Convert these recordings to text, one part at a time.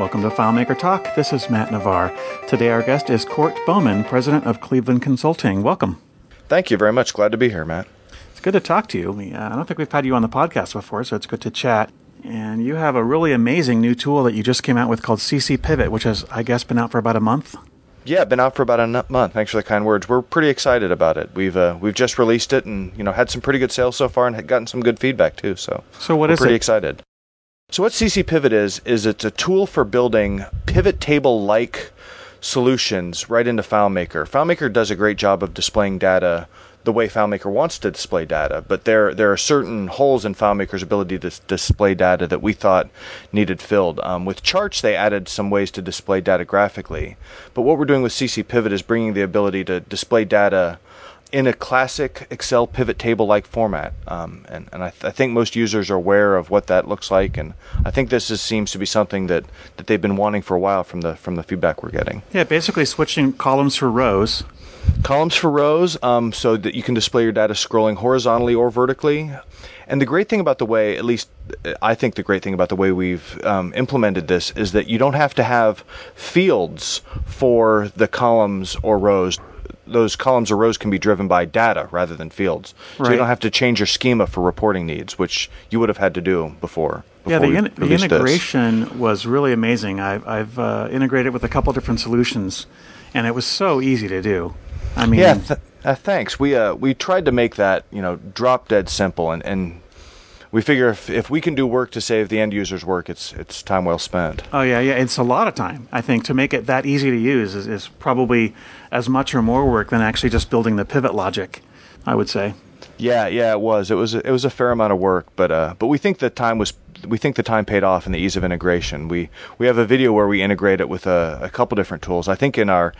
Welcome to FileMaker Talk. This is Matt Navarre. Today our guest is Court Bowman, president of Cleveland Consulting. Welcome. Thank you very much. Glad to be here, Matt. It's good to talk to you. Uh, I don't think we've had you on the podcast before, so it's good to chat. And you have a really amazing new tool that you just came out with called CC Pivot, which has, I guess, been out for about a month. Yeah, been out for about a month. Thanks for the kind words. We're pretty excited about it. We've uh, we've just released it, and you know had some pretty good sales so far, and had gotten some good feedback too. So so what is pretty it? excited. So what CC Pivot is is it's a tool for building pivot table like solutions right into FileMaker. FileMaker does a great job of displaying data the way FileMaker wants to display data, but there there are certain holes in FileMaker's ability to display data that we thought needed filled. Um, with charts, they added some ways to display data graphically, but what we're doing with CC Pivot is bringing the ability to display data in a classic Excel pivot table like format. Um, and and I, th- I, think most users are aware of what that looks like. And I think this is, seems to be something that, that they've been wanting for a while from the, from the feedback we're getting. Yeah, basically switching columns for rows columns for rows um, so that you can display your data scrolling horizontally or vertically. And the great thing about the way, at least I think the great thing about the way we've um, implemented this is that you don't have to have fields for the columns or rows. Those columns or rows can be driven by data rather than fields. Right. So you don't have to change your schema for reporting needs, which you would have had to do before. yeah, the, in, the integration this. was really amazing. I've, I've uh, integrated with a couple different solutions, and it was so easy to do. I mean, yeah. Th- uh, thanks. We uh, we tried to make that you know drop dead simple, and, and we figure if, if we can do work to save the end user's work, it's it's time well spent. Oh yeah, yeah. It's a lot of time. I think to make it that easy to use is, is probably as much or more work than actually just building the pivot logic. I would say. Yeah, yeah, it was. It was. It was a fair amount of work, but uh, but we think the time was. We think the time paid off in the ease of integration. We we have a video where we integrate it with a, a couple different tools. I think in our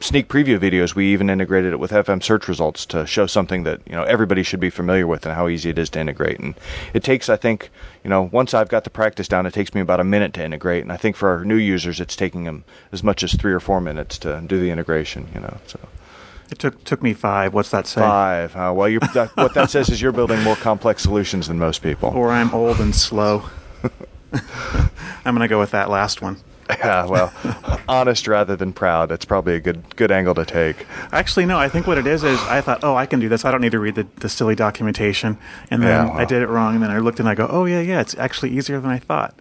sneak preview videos, we even integrated it with FM search results to show something that you know everybody should be familiar with and how easy it is to integrate. And it takes, I think, you know, once I've got the practice down, it takes me about a minute to integrate. And I think for our new users, it's taking them as much as three or four minutes to do the integration. You know, so. It took took me five. What's that say? Five. Uh, well, that, what that says is you're building more complex solutions than most people. Or I'm old and slow. I'm going to go with that last one. Yeah, well, honest rather than proud. That's probably a good good angle to take. Actually, no. I think what it is is I thought, oh, I can do this. I don't need to read the, the silly documentation. And then yeah, well. I did it wrong. And then I looked and I go, oh yeah, yeah. It's actually easier than I thought.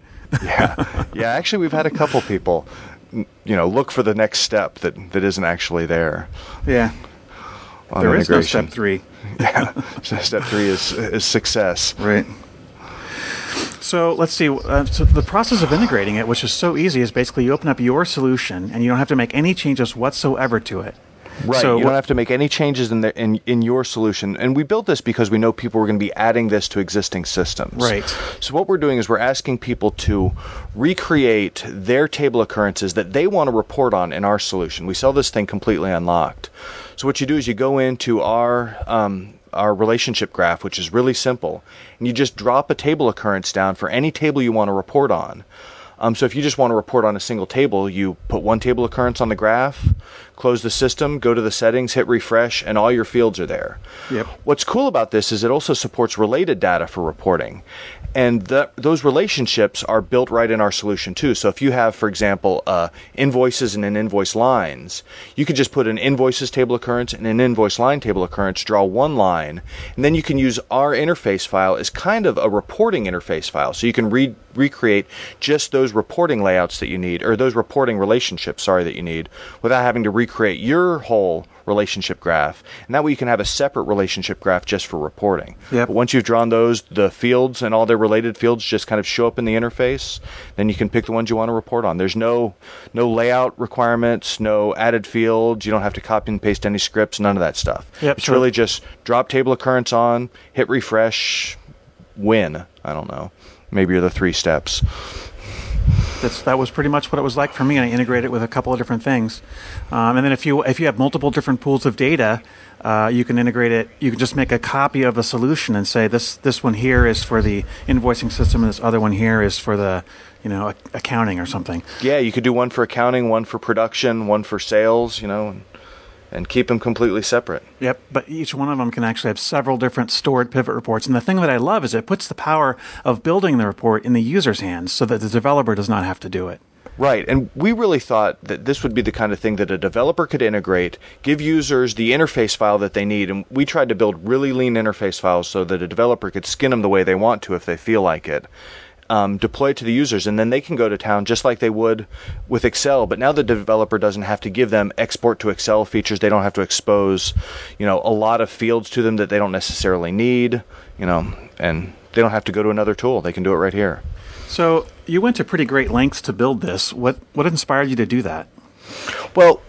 yeah, yeah. Actually, we've had a couple people, you know, look for the next step that that isn't actually there. Yeah. There is no step three. yeah, step three is is success. Right. So let's see. Uh, so the process of integrating it, which is so easy, is basically you open up your solution and you don't have to make any changes whatsoever to it. Right. So you don't have to make any changes in, the, in in your solution. And we built this because we know people are going to be adding this to existing systems. Right. So what we're doing is we're asking people to recreate their table occurrences that they want to report on in our solution. We sell this thing completely unlocked. So what you do is you go into our um, our relationship graph, which is really simple, and you just drop a table occurrence down for any table you want to report on. Um, so if you just want to report on a single table, you put one table occurrence on the graph, close the system, go to the settings, hit refresh, and all your fields are there. Yep. What's cool about this is it also supports related data for reporting. And the, those relationships are built right in our solution too. So if you have, for example, uh, invoices and an invoice lines, you could just put an invoices table occurrence and an invoice line table occurrence, draw one line, and then you can use our interface file as kind of a reporting interface file. So you can re- recreate just those reporting layouts that you need, or those reporting relationships, sorry, that you need, without having to recreate your whole relationship graph. And that way you can have a separate relationship graph just for reporting. Yep. But once you've drawn those, the fields and all their related fields just kind of show up in the interface. Then you can pick the ones you want to report on. There's no no layout requirements, no added fields. You don't have to copy and paste any scripts, none of that stuff. Yep, it's sure. really just drop table occurrence on, hit refresh, win. I don't know. Maybe you're the three steps. That's, that was pretty much what it was like for me. And I integrated it with a couple of different things, um, and then if you if you have multiple different pools of data, uh, you can integrate it. You can just make a copy of a solution and say this this one here is for the invoicing system, and this other one here is for the you know accounting or something. Yeah, you could do one for accounting, one for production, one for sales. You know. And, and keep them completely separate. Yep, but each one of them can actually have several different stored pivot reports. And the thing that I love is it puts the power of building the report in the user's hands so that the developer does not have to do it. Right, and we really thought that this would be the kind of thing that a developer could integrate, give users the interface file that they need, and we tried to build really lean interface files so that a developer could skin them the way they want to if they feel like it. Um, deploy it to the users, and then they can go to town just like they would with Excel. But now the developer doesn't have to give them export to Excel features. They don't have to expose, you know, a lot of fields to them that they don't necessarily need. You know, and they don't have to go to another tool. They can do it right here. So you went to pretty great lengths to build this. What what inspired you to do that? Well,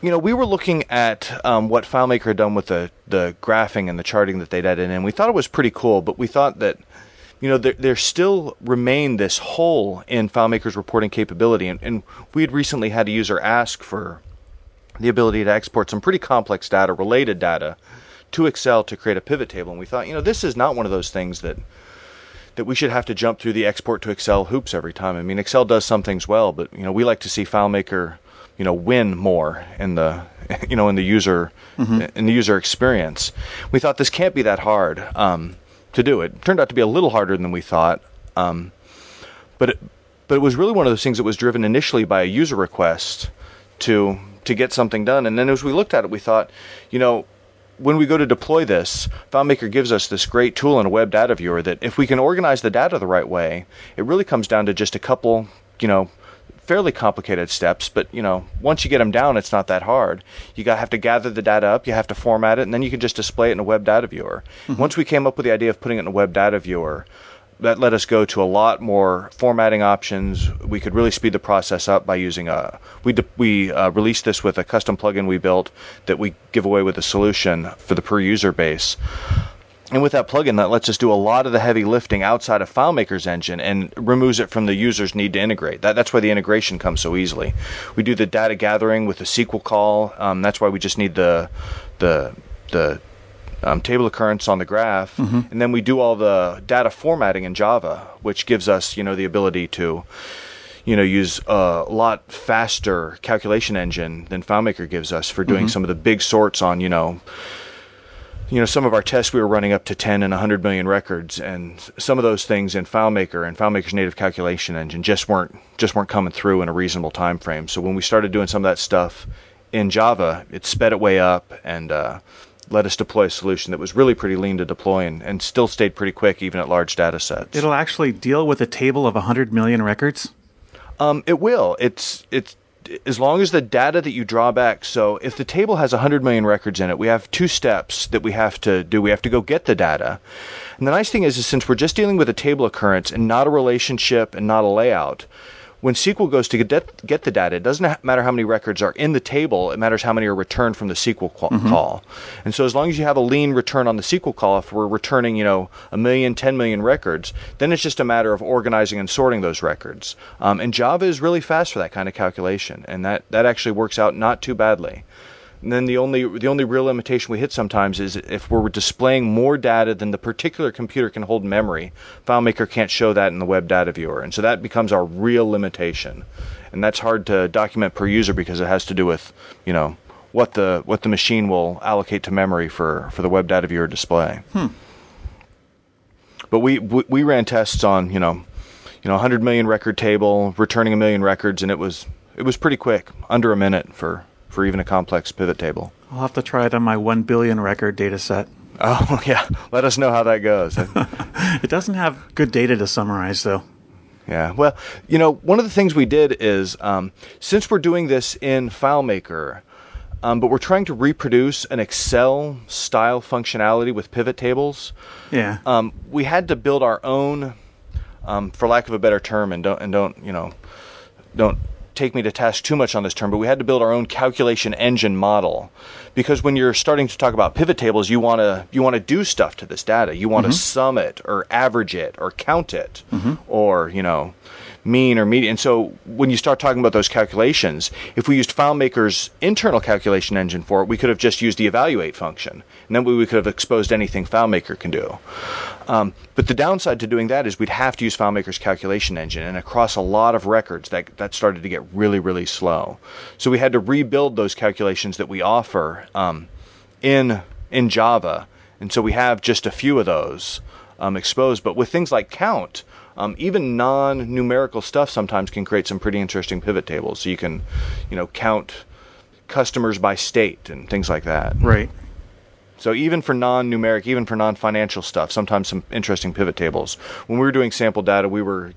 you know, we were looking at um, what FileMaker had done with the the graphing and the charting that they'd added in, and we thought it was pretty cool. But we thought that you know, there, there still remained this hole in FileMaker's reporting capability. And, and we had recently had a user ask for the ability to export some pretty complex data, related data, to Excel to create a pivot table. And we thought, you know, this is not one of those things that that we should have to jump through the export to Excel hoops every time. I mean, Excel does some things well, but you know, we like to see FileMaker, you know, win more in the you know in the user mm-hmm. in the user experience. We thought this can't be that hard um, to do. It turned out to be a little harder than we thought, um, but it, but it was really one of those things that was driven initially by a user request to to get something done. And then as we looked at it, we thought, you know, when we go to deploy this, FileMaker gives us this great tool in a web data viewer that if we can organize the data the right way, it really comes down to just a couple, you know, fairly complicated steps, but you know, once you get them down, it's not that hard. You got have to gather the data up, you have to format it, and then you can just display it in a web data viewer. Mm-hmm. Once we came up with the idea of putting it in a web data viewer, that let us go to a lot more formatting options. We could really speed the process up by using a. We de- we uh, released this with a custom plugin we built that we give away with a solution for the per user base. And with that plugin, that lets us do a lot of the heavy lifting outside of FileMaker's engine and removes it from the user's need to integrate. That, that's why the integration comes so easily. We do the data gathering with the SQL call. Um, that's why we just need the the the um, table occurrence on the graph, mm-hmm. and then we do all the data formatting in Java, which gives us you know the ability to you know use a lot faster calculation engine than FileMaker gives us for doing mm-hmm. some of the big sorts on you know you know some of our tests we were running up to 10 and 100 million records and some of those things in FileMaker and FileMaker's native calculation engine just weren't just weren't coming through in a reasonable time frame. So when we started doing some of that stuff in Java, it sped it way up and uh, let us deploy a solution that was really pretty lean to deploy and, and still stayed pretty quick even at large data sets. It'll actually deal with a table of 100 million records? Um, it will. It's it's as long as the data that you draw back. So if the table has 100 million records in it, we have two steps that we have to do. We have to go get the data. And the nice thing is, is since we're just dealing with a table occurrence and not a relationship and not a layout, when SQL goes to get, get the data, it doesn't matter how many records are in the table, it matters how many are returned from the SQL call. Mm-hmm. call. And so as long as you have a lean return on the SQL call, if we're returning, you know, a million, 10 million records, then it's just a matter of organizing and sorting those records. Um, and Java is really fast for that kind of calculation, and that, that actually works out not too badly. And then the only the only real limitation we hit sometimes is if we're displaying more data than the particular computer can hold memory, FileMaker can't show that in the web data viewer, and so that becomes our real limitation. And that's hard to document per user because it has to do with you know what the what the machine will allocate to memory for for the web data viewer display. Hmm. But we, we we ran tests on you know you know 100 million record table, returning a million records, and it was it was pretty quick, under a minute for for even a complex pivot table. I'll have to try it on my 1 billion record data set. Oh, yeah. Let us know how that goes. it doesn't have good data to summarize, though. Yeah. Well, you know, one of the things we did is um, since we're doing this in FileMaker, um, but we're trying to reproduce an Excel style functionality with pivot tables. Yeah. Um, we had to build our own, um, for lack of a better term, and don't and don't you know, don't take me to task too much on this term, but we had to build our own calculation engine model because when you're starting to talk about pivot tables, you want to you want to do stuff to this data. You want to mm-hmm. sum it or average it or count it mm-hmm. or you know mean or median. And so when you start talking about those calculations, if we used FileMaker's internal calculation engine for it, we could have just used the evaluate function. And then we could have exposed anything FileMaker can do. Um, but the downside to doing that is we'd have to use FileMaker's calculation engine. And across a lot of records, that, that started to get really, really slow. So we had to rebuild those calculations that we offer um, in, in Java. And so we have just a few of those. um, exposed. But with things like count, um, even non-numerical stuff sometimes can create some pretty interesting pivot tables. So you can, you know, count customers by state and things like that. Right. So even for non-numeric, even for non-financial stuff, sometimes some interesting pivot tables. When we were doing sample data, we were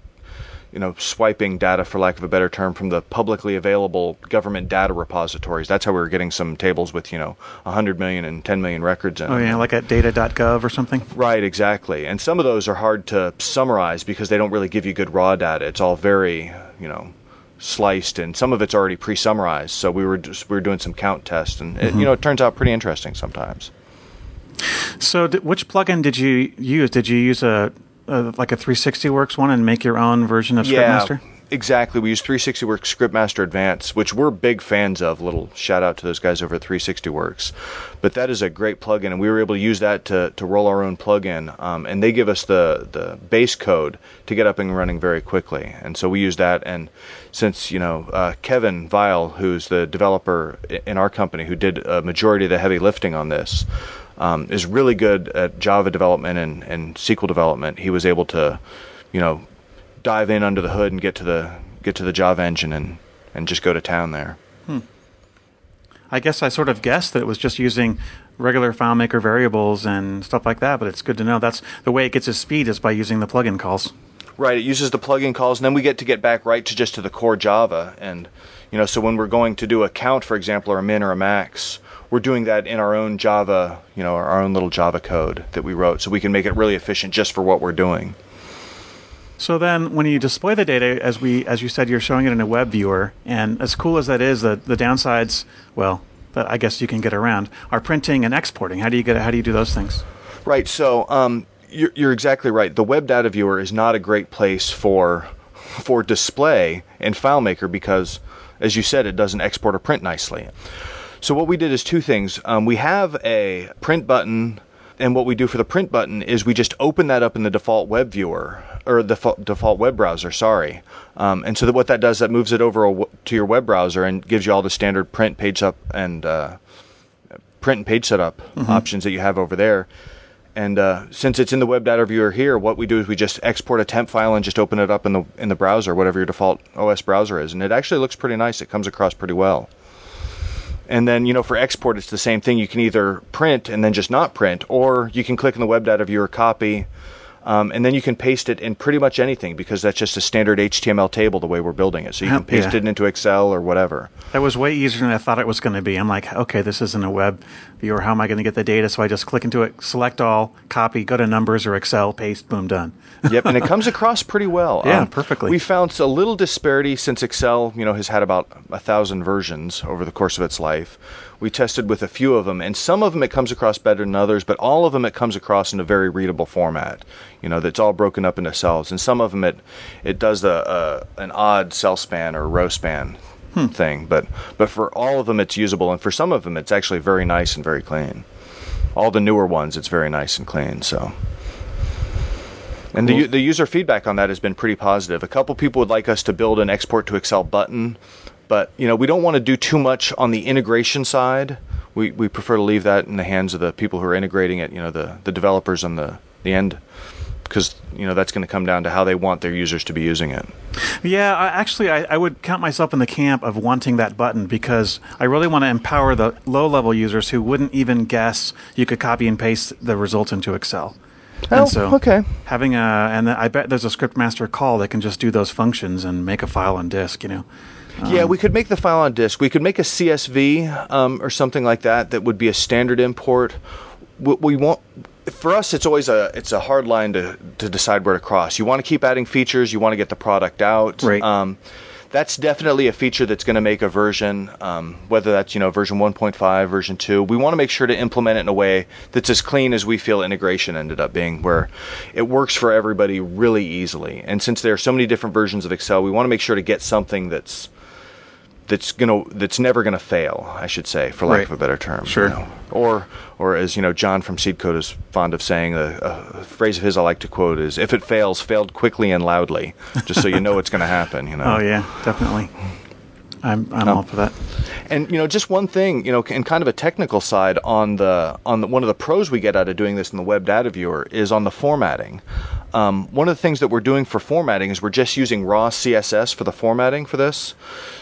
you know, swiping data, for lack of a better term, from the publicly available government data repositories. That's how we were getting some tables with, you know, 100 million and 10 million records in Oh, yeah, like at data.gov or something? Right, exactly. And some of those are hard to summarize because they don't really give you good raw data. It's all very, you know, sliced, and some of it's already pre-summarized. So we were just, we were doing some count tests, and it, you mm-hmm. know, it turns out pretty interesting sometimes. So, which plugin did you use? Did you use a, a like a 360 Works one and make your own version of Scriptmaster? exactly. We use 360 Works Scriptmaster Advance, which we're big fans of. Little shout out to those guys over at 360 Works. But that is a great plugin, and we were able to use that to, to roll our own plugin. Um, and they give us the, the base code to get up and running very quickly. And so we use that. And since, you know, uh, Kevin Weil, who's the developer in our company who did a majority of the heavy lifting on this, um, is really good at Java development and, and SQL development. He was able to, you know, dive in under the hood and get to the get to the Java engine and, and just go to town there. I guess I sort of guessed that it was just using regular FileMaker variables and stuff like that, but it's good to know that's the way it gets its speed is by using the plugin calls. Right, it uses the plugin calls, and then we get to get back right to just to the core Java. And you know, so when we're going to do a count, for example, or a min or a max, we're doing that in our own Java, you know, our own little Java code that we wrote, so we can make it really efficient just for what we're doing. So then, when you display the data, as we as you said, you're showing it in a web viewer, and as cool as that is, the the downsides, well, that I guess you can get around, are printing and exporting. How do you get? How do you do those things? Right. So um, you're, you're exactly right. The web data viewer is not a great place for for display in FileMaker because, as you said, it doesn't export or print nicely. So what we did is two things. Um, we have a print button, and what we do for the print button is we just open that up in the default web viewer or the fo- default web browser. Sorry. Um, and so that what that does, that moves it over a w- to your web browser and gives you all the standard print, page up, and uh, print and page setup options that you have over there. And uh, since it's in the web data viewer here, what we do is we just export a temp file and just open it up in the in the browser, whatever your default OS browser is, and it actually looks pretty nice. It comes across pretty well. And then you know for export, it's the same thing. You can either print and then just not print, or you can click on the web data viewer, copy, um, and then you can paste it in pretty much anything because that's just a standard HTML table the way we're building it. So you can paste yeah. it into Excel or whatever. That was way easier than I thought it was going to be. I'm like, okay, this isn't a web viewer. How am I going to get the data? So I just click into it, select all, copy, go to numbers or Excel, paste, boom, done. yep, and it comes across pretty well. Um, Yeah, perfectly. We found a little disparity since Excel, you know, has had about a thousand versions over the course of its life. We tested with a few of them, and some of them it comes across better than others, but all of them it comes across in a very readable format. You know, that's all broken up into cells, and some of them it it does the uh, an odd cell span or row span thing, but but for all of them it's usable, and for some of them it's actually very nice and very clean. All the newer ones, it's very nice and clean. So. And the, the user feedback on that has been pretty positive. A couple people would like us to build an export to Excel button, but you know we don't want to do too much on the integration side. We, we prefer to leave that in the hands of the people who are integrating it. You know the, the developers on the the end, because you know that's going to come down to how they want their users to be using it. Yeah, I, actually, I, I would count myself in the camp of wanting that button because I really want to empower the low level users who wouldn't even guess you could copy and paste the results into Excel. Oh, and so okay. having a and I bet there's a script master call that can just do those functions and make a file on disk. You know, yeah, we could make the file on disk. We could make a CSV um, or something like that that would be a standard import. We, we want for us, it's always a it's a hard line to to decide where to cross. You want to keep adding features. You want to get the product out. Right. Um, that's definitely a feature that's going to make a version, um, whether that's you know version 1.5, version 2. We want to make sure to implement it in a way that's as clean as we feel integration ended up being, where it works for everybody really easily. And since there are so many different versions of Excel, we want to make sure to get something that's that's gonna that's never gonna fail. I should say, for lack Right. of a better term. Sure. you know. Or or as you know, John from SeedCode is fond of saying, a, a phrase of his I like to quote is, "If it fails, failed quickly and loudly," just so you know it's going to happen. You know. oh yeah, definitely. I'm I'm No. all for that. And you know, just one thing, you know, and kind of a technical side on the on the, one of the pros we get out of doing this in the web data viewer is on the formatting. Um, one of the things that we're doing for formatting is we're just using raw CSS for the formatting for this.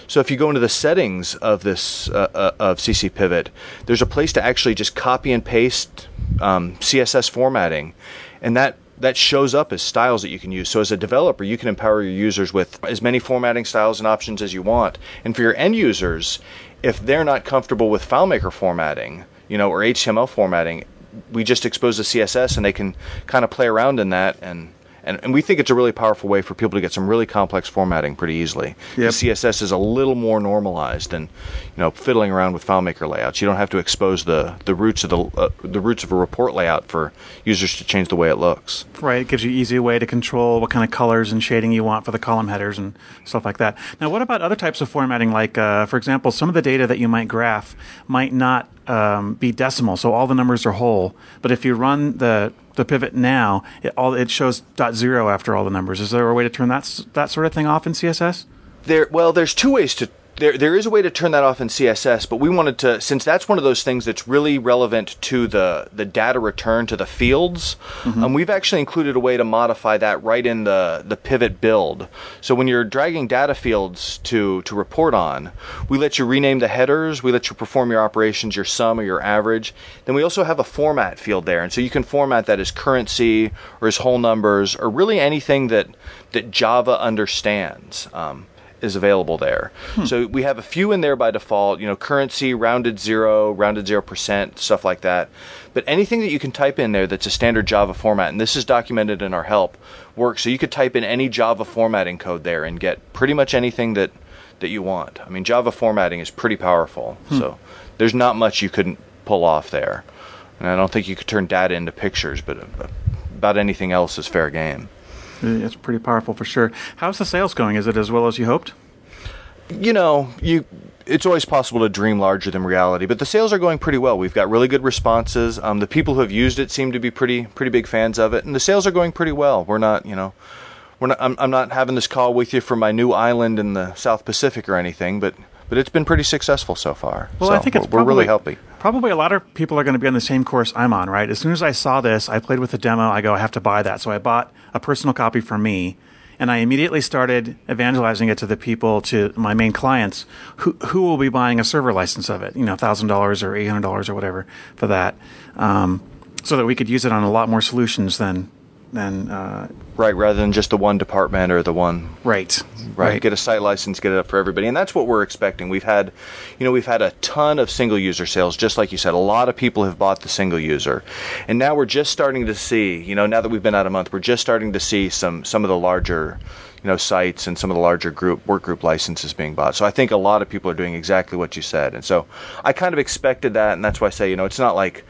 So if you go into the settings of this uh, uh, of CC Pivot, there's a place to actually just copy and paste um, CSS formatting, and that that shows up as styles that you can use. So as a developer, you can empower your users with as many formatting styles and options as you want. And for your end users, if they're not comfortable with FileMaker formatting, you know, or HTML formatting, we just expose the CSS and they can kind of play around in that and and, and we think it's a really powerful way for people to get some really complex formatting pretty easily. Yep. CSS is a little more normalized than, you know, fiddling around with FileMaker layouts. You don't have to expose the, the roots of the uh, the roots of a report layout for users to change the way it looks. Right, it gives you easy way to control what kind of colors and shading you want for the column headers and stuff like that. Now, what about other types of formatting? Like, uh, for example, some of the data that you might graph might not um, be decimal, so all the numbers are whole. But if you run the the pivot now, it all it shows dot zero after all the numbers. Is there a way to turn that that sort of thing off in CSS? There, well, there's two ways to there there is a way to turn that off in CSS, but we wanted to since that's one of those things that's really relevant to the the data return to the fields. Mm-hmm. Um, we've actually included a way to modify that right in the the pivot build. So when you're dragging data fields to to report on, we let you rename the headers, we let you perform your operations, your sum or your average. Then we also have a format field there, and so you can format that as currency or as whole numbers or really anything that that Java understands. Um, is available there. Hmm. So we have a few in there by default, you know, currency, rounded zero, rounded zero percent, stuff like that. But anything that you can type in there that's a standard Java format, and this is documented in our help, works. So you could type in any Java formatting code there and get pretty much anything that that you want. I mean, Java formatting is pretty powerful. Hmm. So there's not much you couldn't pull off there. And I don't think you could turn data into pictures, but about anything else is fair game. It's pretty powerful for sure. How's the sales going? Is it as well as you hoped? You know, you it's always possible to dream larger than reality, but the sales are going pretty well. We've got really good responses. Um, the people who have used it seem to be pretty pretty big fans of it, and the sales are going pretty well. We're not, you know, we're not. I'm, I'm not having this call with you from my new island in the South Pacific or anything, but but it's been pretty successful so far. Well, so I think it's we're, probably, really happy. Probably a lot of people are going to be on the same course I'm on, right? As soon as I saw this, I played with the demo. I go, I have to buy that. So I bought a personal copy for me, and I immediately started evangelizing it to the people, to my main clients, who who will be buying a server license of it, you know, thousand dollars or eight hundred dollars or whatever for that, um, so that we could use it on a lot more solutions than uh, right rather than just the one department or the one right, right right. get a site license get it up for everybody and that's what we're expecting. We've had you know we've had a ton of single user sales just like you said. A lot of people have bought the single user. And now we're just starting to see you know now that we've been out a month we're just starting to see some some of the larger you know sites and some of the larger group work group licenses being bought. So I think a lot of people are doing exactly what you said, and so I kind of expected that, and that's why I say you know it's not like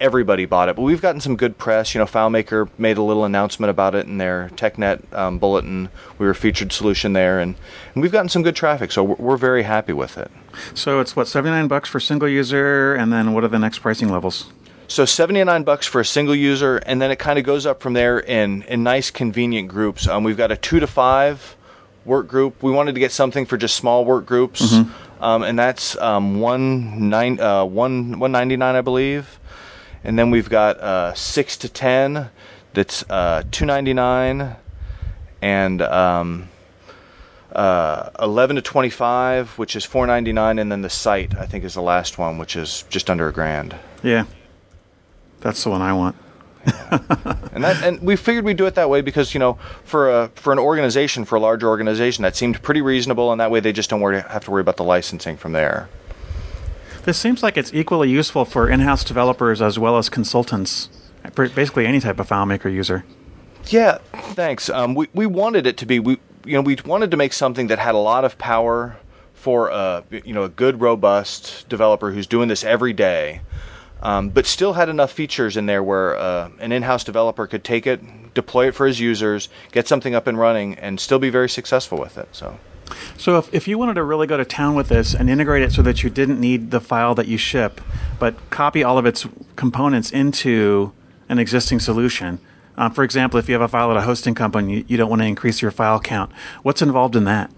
everybody bought it, but we've gotten some good press. You know, FileMaker made a little announcement about it in their TechNet um, bulletin. We were a featured solution there, and, and we've gotten some good traffic, so we're, we're very happy with it. So it's what seventy nine bucks for single user, and then what are the next pricing levels? So 79 bucks for a single user, and then it kind of goes up from there in, in nice, convenient groups. Um, we've got a two to five work group. We wanted to get something for just small work groups, mm-hmm. um, and that's um, one nine uh, one one ninety nine, I believe and then we've got uh, six to ten that's uh, two ninety nine, and um, uh, eleven to twenty five, which is four ninety nine, and then the site I think is the last one, which is just under a grand. Yeah, that's the one I want. yeah. and that and we figured we'd do it that way because you know for a for an organization for a larger organization that seemed pretty reasonable and that way they just don't worry, have to worry about the licensing from there. This seems like it's equally useful for in-house developers as well as consultants, basically any type of FileMaker user. Yeah, thanks. Um, we we wanted it to be we you know we wanted to make something that had a lot of power for a you know a good robust developer who's doing this every day, um, but still had enough features in there where uh, an in-house developer could take it, deploy it for his users, get something up and running, and still be very successful with it. So. So if, if you wanted to really go to town with this and integrate it so that you didn't need the file that you ship, but copy all of its components into an existing solution. Uh, for example, if you have a file at a hosting company, you, you don't want to increase your file count. What's involved in that?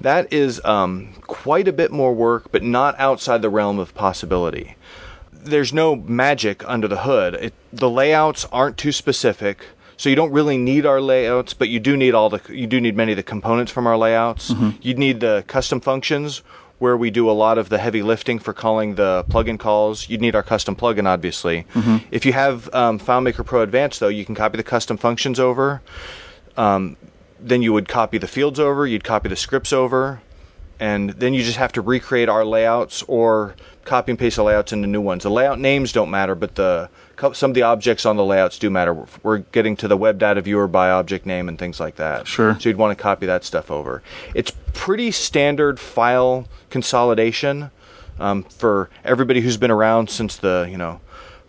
That is um, quite a bit more work, but not outside the realm of possibility. There's no magic under the hood. It, the layouts aren't too specific, so you don't really need our layouts, but you do need all the you do need many of the components from our layouts. You'd need the custom functions where we do a lot of the heavy lifting for calling the plugin calls. You'd need our custom plugin, obviously. If you have um, FileMaker Pro Advanced, though, you can copy the custom functions over. Um, then you would copy the fields over, you'd copy the scripts over, and then you just have to recreate our layouts or copy and paste the layouts into new ones. The layout names don't matter, but the some of the objects on the layouts do matter. We're getting to the web data viewer by object name and things like that. Sure. So you'd want to copy that stuff over. It's pretty standard file consolidation um, for everybody who's been around since the you know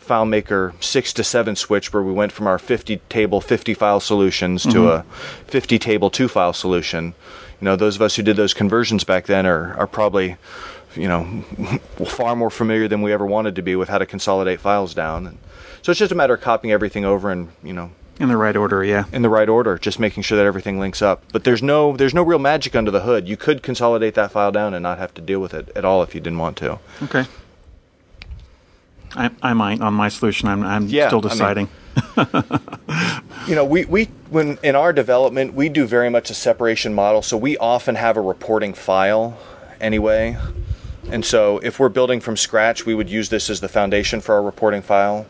FileMaker 6 to 7 switch where we went from our 50 table 50 file solutions to a 50 table 2 file solution. You know, those of us who did those conversions back then are, are probably you know far more familiar than we ever wanted to be with how to consolidate files down. And so it's just a matter of copying everything over and, you know, In the right order, yeah. in the right order, just making sure that everything links up. But there's no there's no real magic under the hood. You could consolidate that file down and not have to deal with it at all if you didn't want to. Okay. I, I might on my solution. I'm, I'm Yeah, still I mean- deciding. You know, we, we when in our development we do very much a separation model, so we often have a reporting file anyway. And so if we're building from scratch, we would use this as the foundation for our reporting file.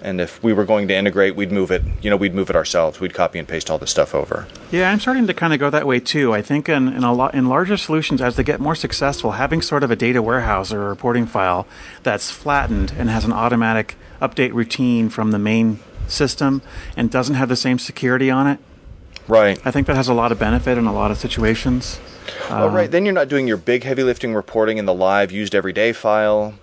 And if we were going to integrate, we'd move it, you know, we'd move it ourselves. We'd copy and paste all the stuff over. Yeah, I'm starting to kind of go that way too. I think in, in a lot in larger solutions, as they get more successful, having sort of a data warehouse or a reporting file that's flattened and has an automatic update routine from the main system and doesn't have the same security on it, Right. I think that has a lot of benefit in a lot of situations. oh, right. Then you're not doing your big heavy lifting reporting in the live used every day file.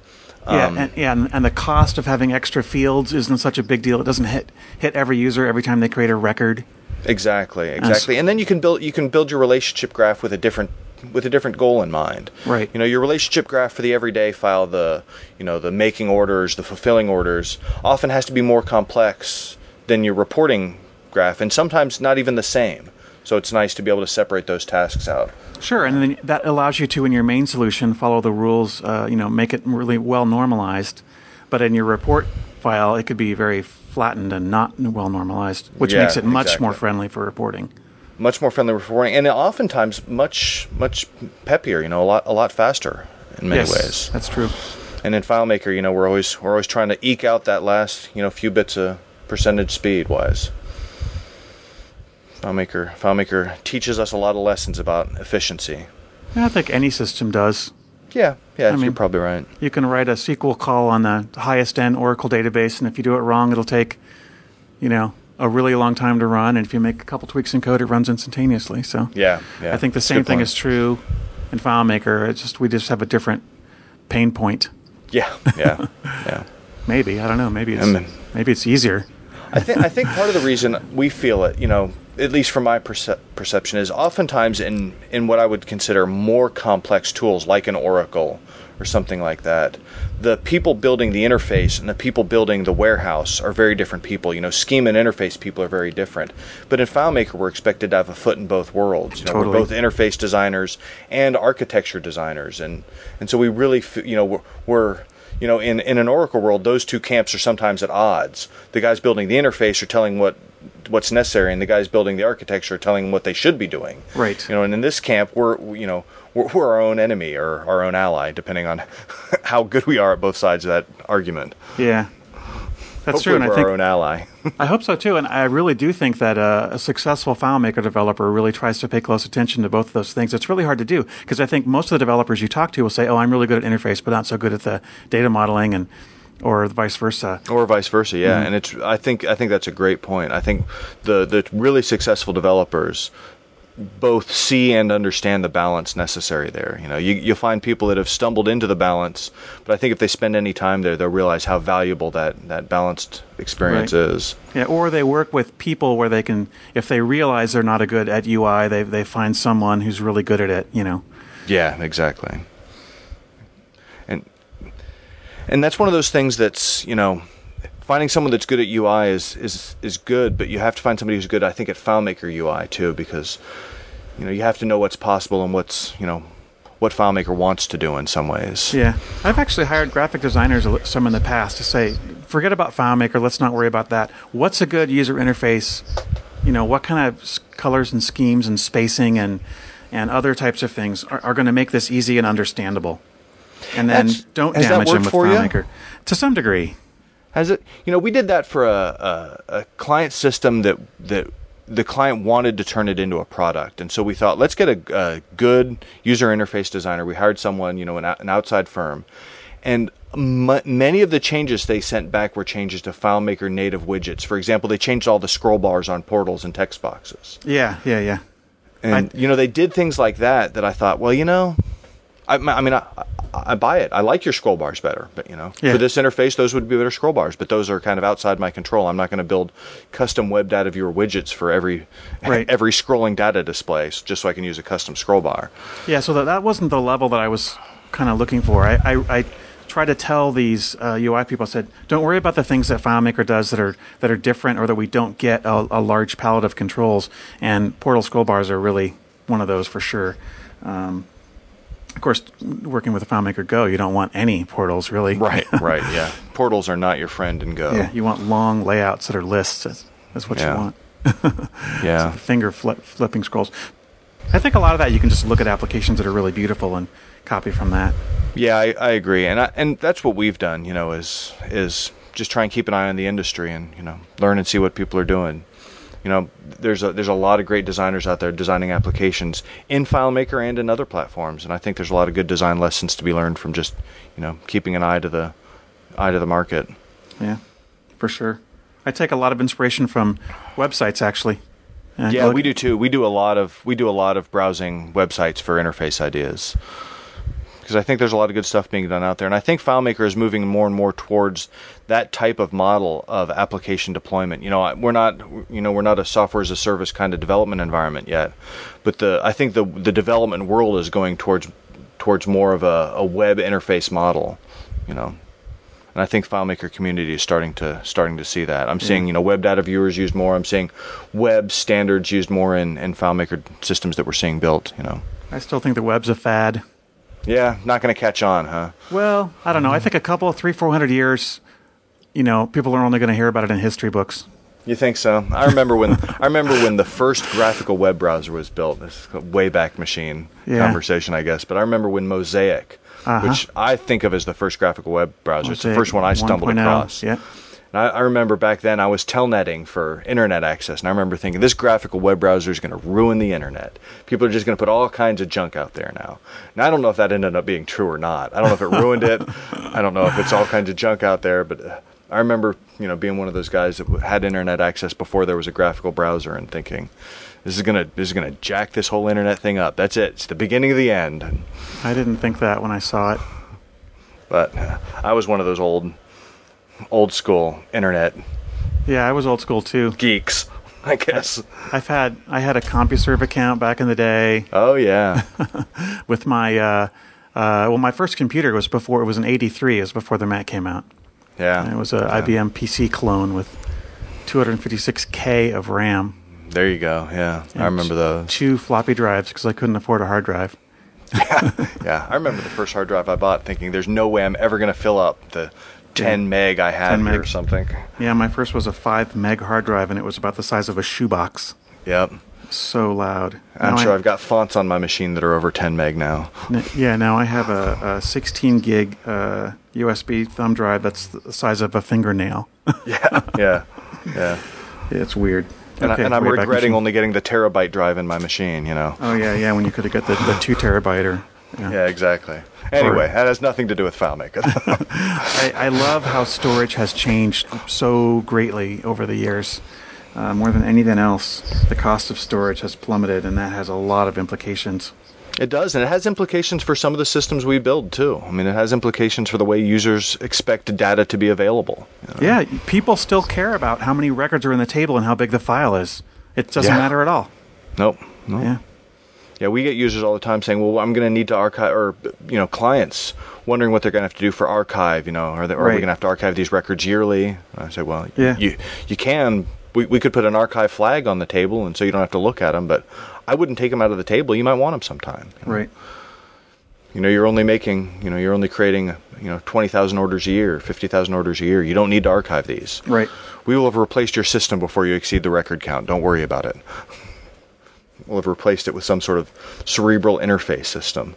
Yeah, Um, and, yeah, and, and the cost of having extra fields isn't such a big deal. It doesn't hit hit every user every time they create a record. Exactly, exactly. And then you can build you can build your relationship graph with a different with a different goal in mind. Right. You know, your relationship graph for the everyday file, the you know, the making orders, the fulfilling orders, often has to be more complex than your reporting graph and sometimes not even the same. So it's nice to be able to separate those tasks out. Sure, and then that allows you to, in your main solution, follow the rules. Uh, you know, make it really well normalized. But in your report file, it could be very flattened and not well normalized, which Yeah, makes it much exactly. more friendly for reporting. Much more friendly reporting and oftentimes much much peppier, you know, a lot a lot faster in many yes, ways. that's true. And in FileMaker, you know, we're always we're always trying to eke out that last, you know, few bits of percentage speed wise. FileMaker FileMaker teaches us a lot of lessons about efficiency. Yeah, I think any system does. Yeah, yeah, I mean- you're probably right. You can write a SQL call on the highest end Oracle database, and if you do it wrong, it'll take, you know, a really long time to run. And if you make a couple tweaks in code, it runs instantaneously. So Yeah, yeah. I think the same good thing point. is true in FileMaker. It's just we just have a different pain point. Yeah, yeah, yeah. Maybe I don't know. Maybe it's mean- maybe it's easier. I think I think part of the reason we feel it, you know, at least from my perce- perception, is oftentimes in in what I would consider more complex tools, like an Oracle or something like that. The people building the interface and the people building the warehouse are very different people. You know, scheme and interface people are very different. But in FileMaker, we're expected to have a foot in both worlds. You know, Totally. We're both interface designers and architecture designers, and and so we really, f- you know, we're, we're you know, in, in an Oracle world, those two camps are sometimes at odds. The guys building the interface are telling what what's necessary, and the guys building the architecture are telling them what they should be doing. Right. You know, and in this camp, we're you know we're, we're our own enemy or our own ally, depending on how good we are at both sides of that argument. Yeah, that's Hopefully true. And we're I think our own ally. I hope so too, and I really do think that uh, a successful FileMaker developer really tries to pay close attention to both of those things. It's really hard to do because I think most of the developers you talk to will say, "Oh, I'm really good at interface, but not so good at the data modeling," and or vice versa. or vice versa yeah mm-hmm. and it's i think i think that's a great point i think the the really successful developers both see and understand the balance necessary there you know you, you'll find people that have stumbled into the balance but i think if they spend any time there they'll realize how valuable that that balanced experience Right. is Yeah, or they work with people where they can, if they realize they're not a good at UI, they they find someone who's really good at it. You know. Yeah, exactly. And that's one of those things that's, you know, finding someone that's good at UI is is is good, but you have to find somebody who's good I think at FileMaker UI too because you know you have to know what's possible and what's you know what FileMaker wants to do in some ways. Yeah, I've actually hired graphic designers some in the past to say, forget about FileMaker. Let's not worry about that. What's a good user interface? You know, what kind of colors and schemes and spacing and and other types of things are, are going to make this easy and understandable. And then That's- don't damage them worked with for you? FileMaker to some degree. Has it? You know, we did that for a, a, a client system that that the client wanted to turn it into a product, and so we thought, let's get a, a good user interface designer. We hired someone, you know, an, an outside firm, and m- many of the changes they sent back were changes to FileMaker native widgets. For example, they changed all the scroll bars on portals and text boxes. Yeah, yeah, yeah. And you know, they did things like that that I thought, well, you know, I, I mean, I, I buy it. I like your scroll bars better, but you know, Yeah. for this interface, those would be better scroll bars. But those are kind of outside my control. I'm not going to build custom webbed out of your widgets for every Right. every scrolling data display, s- just so I can use a custom scroll bar. Yeah, so that, that wasn't the level that I was kind of looking for. I, I, I try to tell these uh, UI people, I said, don't worry about the things that FileMaker does that are that are different or that we don't get a, a large palette of controls. And Portal scroll bars are really one of those for sure. Um, of course, working with a FileMaker Go, you don't want any portals really. right. Right, yeah, portals are not your friend in Go. Yeah, you want long layouts that are lists. That's, what Yeah. you want. yeah. Finger flip, flipping scrolls. I think a lot of that you can just look at applications that are really beautiful and copy from that. Yeah, I, I agree, and I, and that's what we've done. You know, is is just try and keep an eye on the industry and you know learn and see what people are doing. You know, there's a there's a lot of great designers out there designing applications in FileMaker and in other platforms, and I think there's a lot of good design lessons to be learned from just you know keeping an eye to the eye to the market. Yeah, for sure. I take a lot of inspiration from websites, actually. And Yeah, we do too. We do a lot of we do a lot of browsing websites for interface ideas because I think there's a lot of good stuff being done out there, and I think FileMaker is moving more and more towards that type of model of application deployment. You know, we're not you know we're not a software as a service kind of development environment yet, but the I think the the development world is going towards towards more of a, a web interface model. You know. And I think FileMaker community is starting to starting to see that. I'm seeing mm. you know web data viewers used more. I'm seeing web standards used more in, in FileMaker systems that we're seeing built. You know, I still think the web's a fad. Yeah, not going to catch on, huh? Well, I don't know. I think a couple, three, four hundred years, you know, people are only going to hear about it in history books. You think so? I remember when I remember when the first graphical web browser was built. This is a Wayback Machine Yeah. conversation, I guess. But I remember when Mosaic, Uh-huh. which I think of as the first graphical web browser, it's the first one I stumbled 1.0, across. Yeah. And I, I remember back then I was telnetting for internet access, and I remember thinking this graphical web browser is going to ruin the internet. People are just going to put all kinds of junk out there now. And I don't know if that ended up being true or not. I don't know if it ruined it. I don't know if it's all kinds of junk out there, but uh, I remember you know being one of those guys that had internet access before there was a graphical browser and thinking. This is gonna this is gonna jack this whole internet thing up. That's it. It's the beginning of the end. I didn't think that when I saw it. But uh, I was one of those old, old school internet Yeah, I was old school too. geeks, I guess. I've had I had a CompuServe account back in the day Oh yeah, with my uh, uh, well, my first computer was before it was an '83. It was before the Mac came out. yeah. And it was a Yeah. IBM PC clone with 256k of RAM, There you go. Yeah, I remember those. two floppy drives because I couldn't afford a hard drive. Yeah, I remember the first hard drive I bought, thinking there's no way I'm ever gonna fill up the 10 meg I had 10 meg. or something. Yeah, my first was a five meg hard drive, and it was about the size of a shoebox. Yep. So loud. I'm Now sure I- I've got fonts on my machine that are over 10 meg now. N- Yeah, now I have a, a 16 gig uh, USB thumb drive that's the size of a fingernail. Yeah, yeah, yeah. it's weird. And, Okay, I, and I'm regretting only getting the terabyte drive in my machine. You know. Oh yeah, yeah. When you could have got the, the two terabyte or. Yeah. Yeah, exactly. Anyway, that has nothing to do with FileMaker. I, I love how storage has changed so greatly over the years. Uh, more than anything else, the cost of storage has plummeted, and that has a lot of implications. It does, and it has implications for some of the systems we build too. I mean, it has implications for the way users expect data to be available. you know? Yeah, people still care about how many records are in the table and how big the file is. It doesn't Yeah. matter at all. Nope. No. Yeah. Yeah, we get users all the time saying, "Well, I'm going to need to archive," or you know, clients wondering what they're going to have to do for archive. You know, are, they, are we going to have to archive these records yearly? I say, "Well, Yeah. you you can, we, we could put an archive flag on the table, and so you don't have to look at them. But I wouldn't take them out of the table. You might want them sometime. you know. Right. You know, you're only making, you know, you're only creating, you know, 20,000 orders a year, 50,000 orders a year. You don't need to archive these. Right. We will have replaced your system before you exceed the record count. Don't worry about it. We'll have replaced it with some sort of cerebral interface system.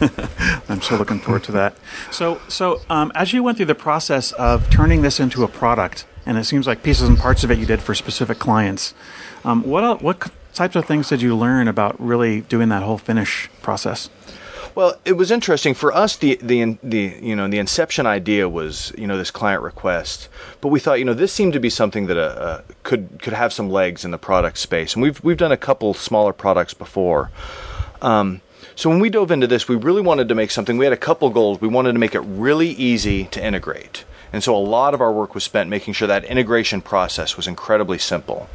I'm so looking forward to that. So, so um, as you went through the process of turning this into a product, and it seems like pieces and parts of it you did for specific clients, um, what what types of things did you learn about really doing that whole finish process? Well, it was interesting for us. The the the you know the inception idea was you know this client request, but we thought you know this seemed to be something that uh, uh, could could have some legs in the product space, and we've we've done a couple smaller products before. Um, so when we dove into this, we really wanted to make something. We had a couple goals. We wanted to make it really easy to integrate, and so a lot of our work was spent making sure that integration process was incredibly simple.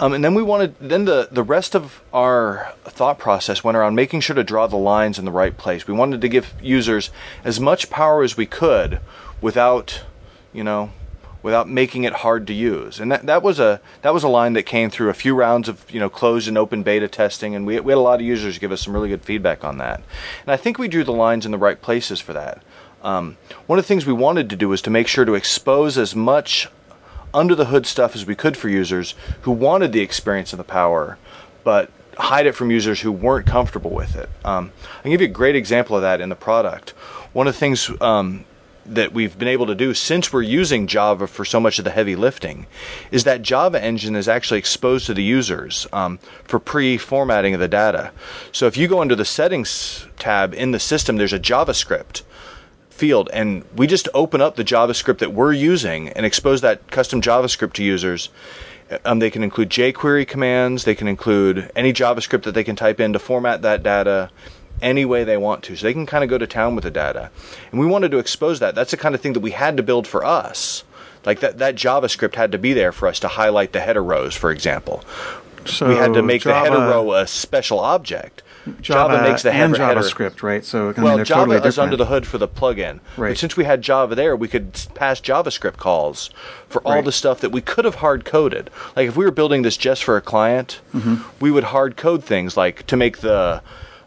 Um, and then we wanted, then the, the rest of our thought process went around making sure to draw the lines in the right place. We wanted to give users as much power as we could without, you know, without making it hard to use. And that, that was a that was a line that came through a few rounds of you know closed and open beta testing, and we, we had a lot of users give us some really good feedback on that. And I think we drew the lines in the right places for that. Um, one of the things we wanted to do was to make sure to expose as much under the hood stuff as we could for users who wanted the experience and the power, but hide it from users who weren't comfortable with it. Um, I can give you a great example of that in the product. One of the things um, that we've been able to do since we're using Java for so much of the heavy lifting is that Java engine is actually exposed to the users um, for pre-formatting of the data. So if you go under the settings tab in the system, there's a JavaScript field and we just open up the JavaScript that we're using and expose that custom JavaScript to users. Um, they can include jQuery commands. They can include any JavaScript that they can type in to format that data any way they want to. So they can kind of go to town with the data. And we wanted to expose that. That's the kind of thing that we had to build for us. Like that, that JavaScript had to be there for us to highlight the header rows, for example. So we had to make the header row a special object. Java, makes the and header, JavaScript, right? So well, Java totally is different. under the hood for the plugin. Right. But since we had Java there, we could pass JavaScript calls for all Right. the stuff that we could have hard coded. Like if we were building this just for a client, Mm-hmm. we would hard code things like to make the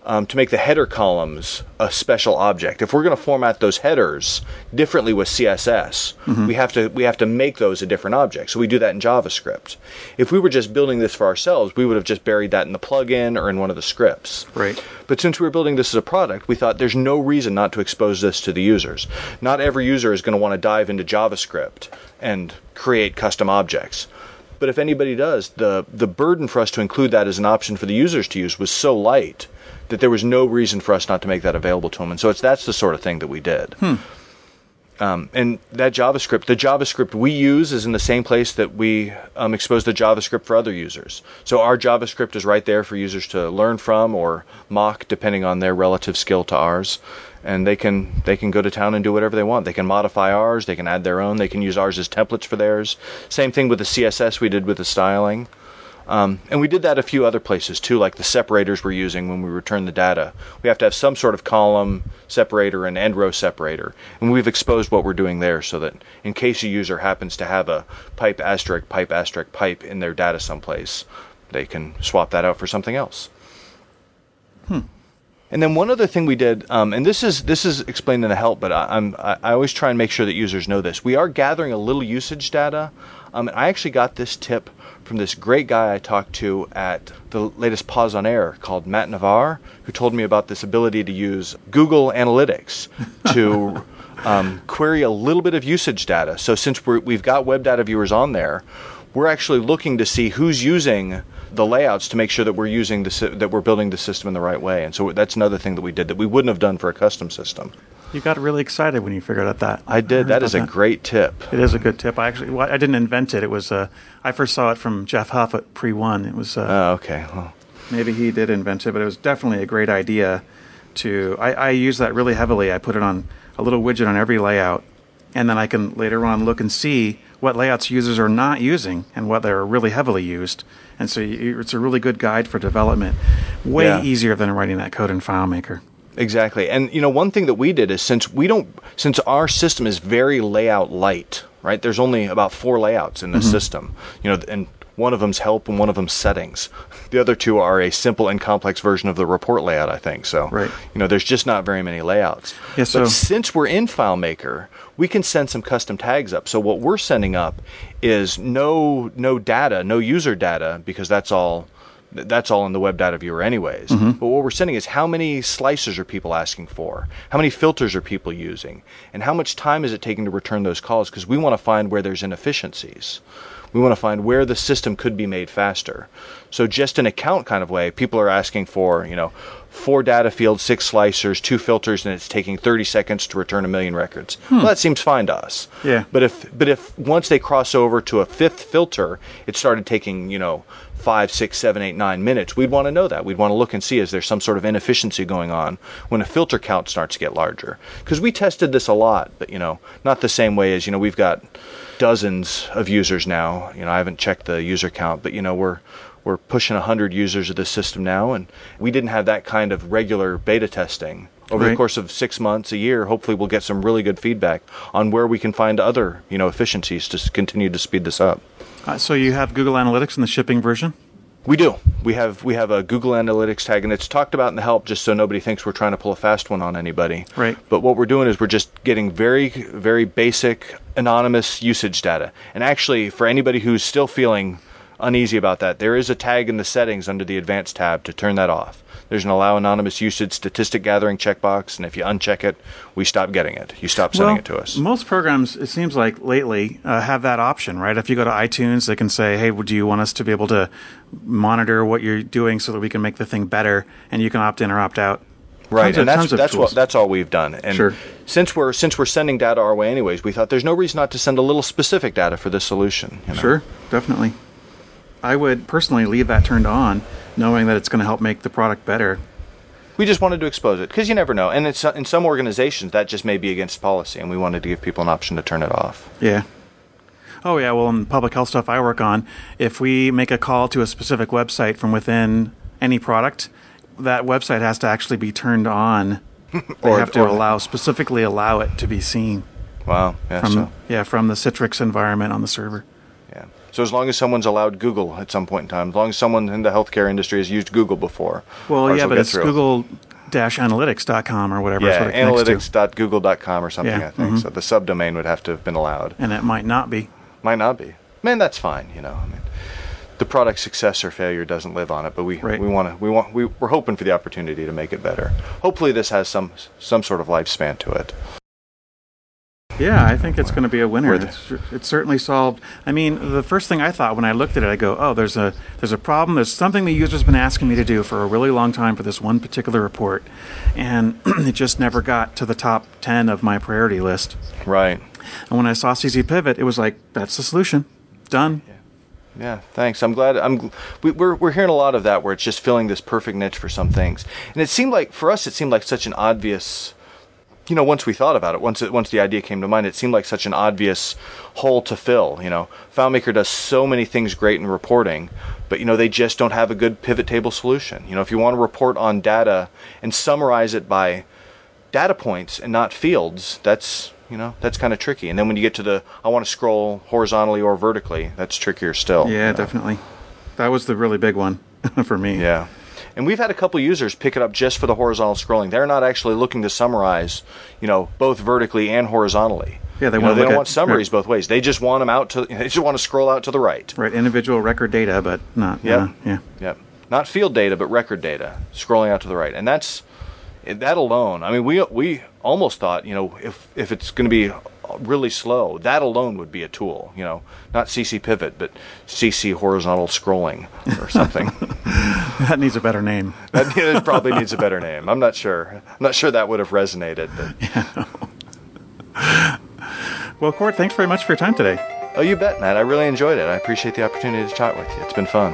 um, to make the header columns a special object. If we're going to format those headers differently with CSS, Mm-hmm. we have to we have to make those a different object. So we do that in JavaScript. If we were just building this for ourselves, we would have just buried that in the plugin or in one of the scripts. Right. But since we were building this as a product, we thought there's no reason not to expose this to the users. Not every user is going to want to dive into JavaScript and create custom objects. But if anybody does, the, the burden for us to include that as an option for the users to use was so light that there was no reason for us not to make that available to them. And so it's that's the sort of thing that we did. Um, and that JavaScript, the JavaScript we use is in the same place that we um, expose the JavaScript for other users. So our JavaScript is right there for users to learn from or mock, depending on their relative skill to ours. And they can they can go to town and do whatever they want. They can modify ours. They can add their own. They can use ours as templates for theirs. Same thing with the CSS we did with the styling. Um, and we did that a few other places too, like the separators we're using when we return the data. We have to have some sort of column separator and end row separator. And we've exposed what we're doing there so that in case a user happens to have a pipe asterisk, pipe asterisk, pipe in their data someplace, they can swap that out for something else. And then one other thing we did, um, and this is this is explained in the help, but I, I'm I, I always try and make sure that users know this. We are gathering a little usage data. Um, and I actually got this tip from this great guy I talked to at the latest PauseOnError called Matt Navarre, who told me about this ability to use Google Analytics to um, query a little bit of usage data. So since we're, we've got web data viewers on there, we're actually looking to see who's using the layouts to make sure that we're using the that we're building the system in the right way. And so that's another thing that we did that we wouldn't have done for a custom system. You got really excited when you figured out that. I did. heard That is a about great tip. It is a good tip. I actually, well, I didn't invent it. It was, uh, I first saw it from Jeff Huff at Pre One. It was, uh, Oh, okay. Well, maybe he did invent it, but it was definitely a great idea. To I, I use that really heavily. I put it on a little widget on every layout, and then I can later on look and see what layouts users are not using and what they're really heavily used. And so you, it's a really good guide for development. Way Yeah. easier than writing that code in FileMaker. Exactly. And you know, one thing that we did is since we don't since our system is very layout light, right? There's only about four layouts in the mm-hmm. system, you know, and one of them's help and one of them's settings. The other two are a simple and complex version of the report layout, I think. So, Right. you know, there's just not very many layouts. Yeah, so- but since we're in FileMaker, we can send some custom tags up. So what we're sending up is no no data, no user data, because that's all that's all in the web data viewer anyways. Mm-hmm. But what we're sending is how many slices are people asking for? How many filters are people using? And how much time is it taking to return those calls? Because we want to find where there's inefficiencies. We want to find where the system could be made faster. So just an account kind of way, people are asking for, you know, four data fields, six slicers, two filters, and it's taking 30 seconds to return a million records. Hmm. Well, that seems fine to us. Yeah. But if but if once they cross over to a fifth filter, it started taking, you know, five, six, seven, eight, nine minutes, we'd want to know that. We'd want to look and see is there some sort of inefficiency going on when a filter count starts to get larger. Because we tested this a lot, but you know, not the same way as, you know, we've got dozens of users now. You know, I haven't checked the user count, but you know, we're we're pushing 100 users of this system now and we didn't have that kind of regular beta testing over the course of 6 months a year hopefully we'll get some really good feedback on where we can find other you know efficiencies to continue to speed this up Uh, so you have Google Analytics in the shipping version. we do we have we have a google analytics tag and it's talked about in the help just so nobody thinks we're trying to pull a fast one on anybody Right. but what we're doing is we're just getting very very basic anonymous usage data and actually for anybody who's still feeling uneasy about that there is a tag in the settings under the advanced tab to turn that off there's an allow anonymous usage statistic gathering checkbox and if you uncheck it we stop getting it you stop sending it to us Most programs, it seems like lately, uh, have that option, right? If you go to iTunes, they can say, "Hey, do you want us to be able to monitor what you're doing so that we can make the thing better?" And you can opt in or opt out. Right, Tons and that's of that's what tools. that's all we've done. And Sure. since we're since we're sending data our way anyways, we thought there's no reason not to send a little specific data for this solution. you know? Sure, definitely. I would personally leave that turned on, knowing that it's going to help make the product better. We just wanted to expose it because you never know, and it's in some organizations that just may be against policy, and we wanted to give people an option to turn it off. Yeah. Oh yeah. Well, in public health stuff I work on, if we make a call to a specific website from within any product, that website has to actually be turned on. They Or- have to allow specifically allow it to be seen Wow, yeah. from so, yeah from the Citrix environment on the server. So as long as someone's allowed Google at some point in time, as long as someone in the healthcare industry has used Google before, Well, yeah, but it's through. Google-analytics.com or whatever. Yeah, what it connects to. analytics.google.com or something. Yeah, I think mhm. so. The subdomain would have to have been allowed. and it might not be. Might not be. Man, that's fine. You know, I mean, the product success or failure doesn't live on it, but we Right. we want to we want we, we're hoping for the opportunity to make it better. Hopefully, this has some some sort of lifespan to it. Yeah, I think it's going to be a winner. It's, it's certainly solved. I mean, the first thing I thought when I looked at it, I go, "Oh, there's a there's a problem. There's something the user's been asking me to do for a really long time for this one particular report, and it just never got to the top ten of my priority list." Right. And when I saw CZ Pivot, it was like, "That's the solution. Done." Yeah, Yeah, thanks. I'm glad. I'm. We, we're we're hearing a lot of that where it's just filling this perfect niche for some things, and it seemed like for us it seemed like such an obvious. You know, once we thought about it, once it, once the idea came to mind, it seemed like such an obvious hole to fill. You know, FileMaker does so many things great in reporting, but you know they just don't have a good pivot table solution. You know, if you want to report on data and summarize it by data points and not fields, that's you know that's kind of tricky. And then when you get to the I want to scroll horizontally or vertically, that's trickier still. Yeah, you know? definitely. That was the really big one for me. Yeah. And we've had a couple users pick it up just for the horizontal scrolling. They're not actually looking to summarize, you know, both vertically and horizontally. Yeah, they You know, they don't at- want summaries both ways. They just want them out to. They just want to scroll out to the right. Right, individual record data, but not. Yep. uh, yeah. Yep. Not field data, but record data, scrolling out to the right, and that's that alone. I mean, we we almost thought, you know, if if it's going to be really slow, that alone would be a tool. You know, not CC pivot, but CC horizontal scrolling or something. That needs a better name. that it probably needs a better name. I'm not sure. I'm not sure that would have resonated. But Well, Court, thanks very much for your time today. oh, you bet, Matt. I really enjoyed it. I appreciate the opportunity to chat with you. It's been fun.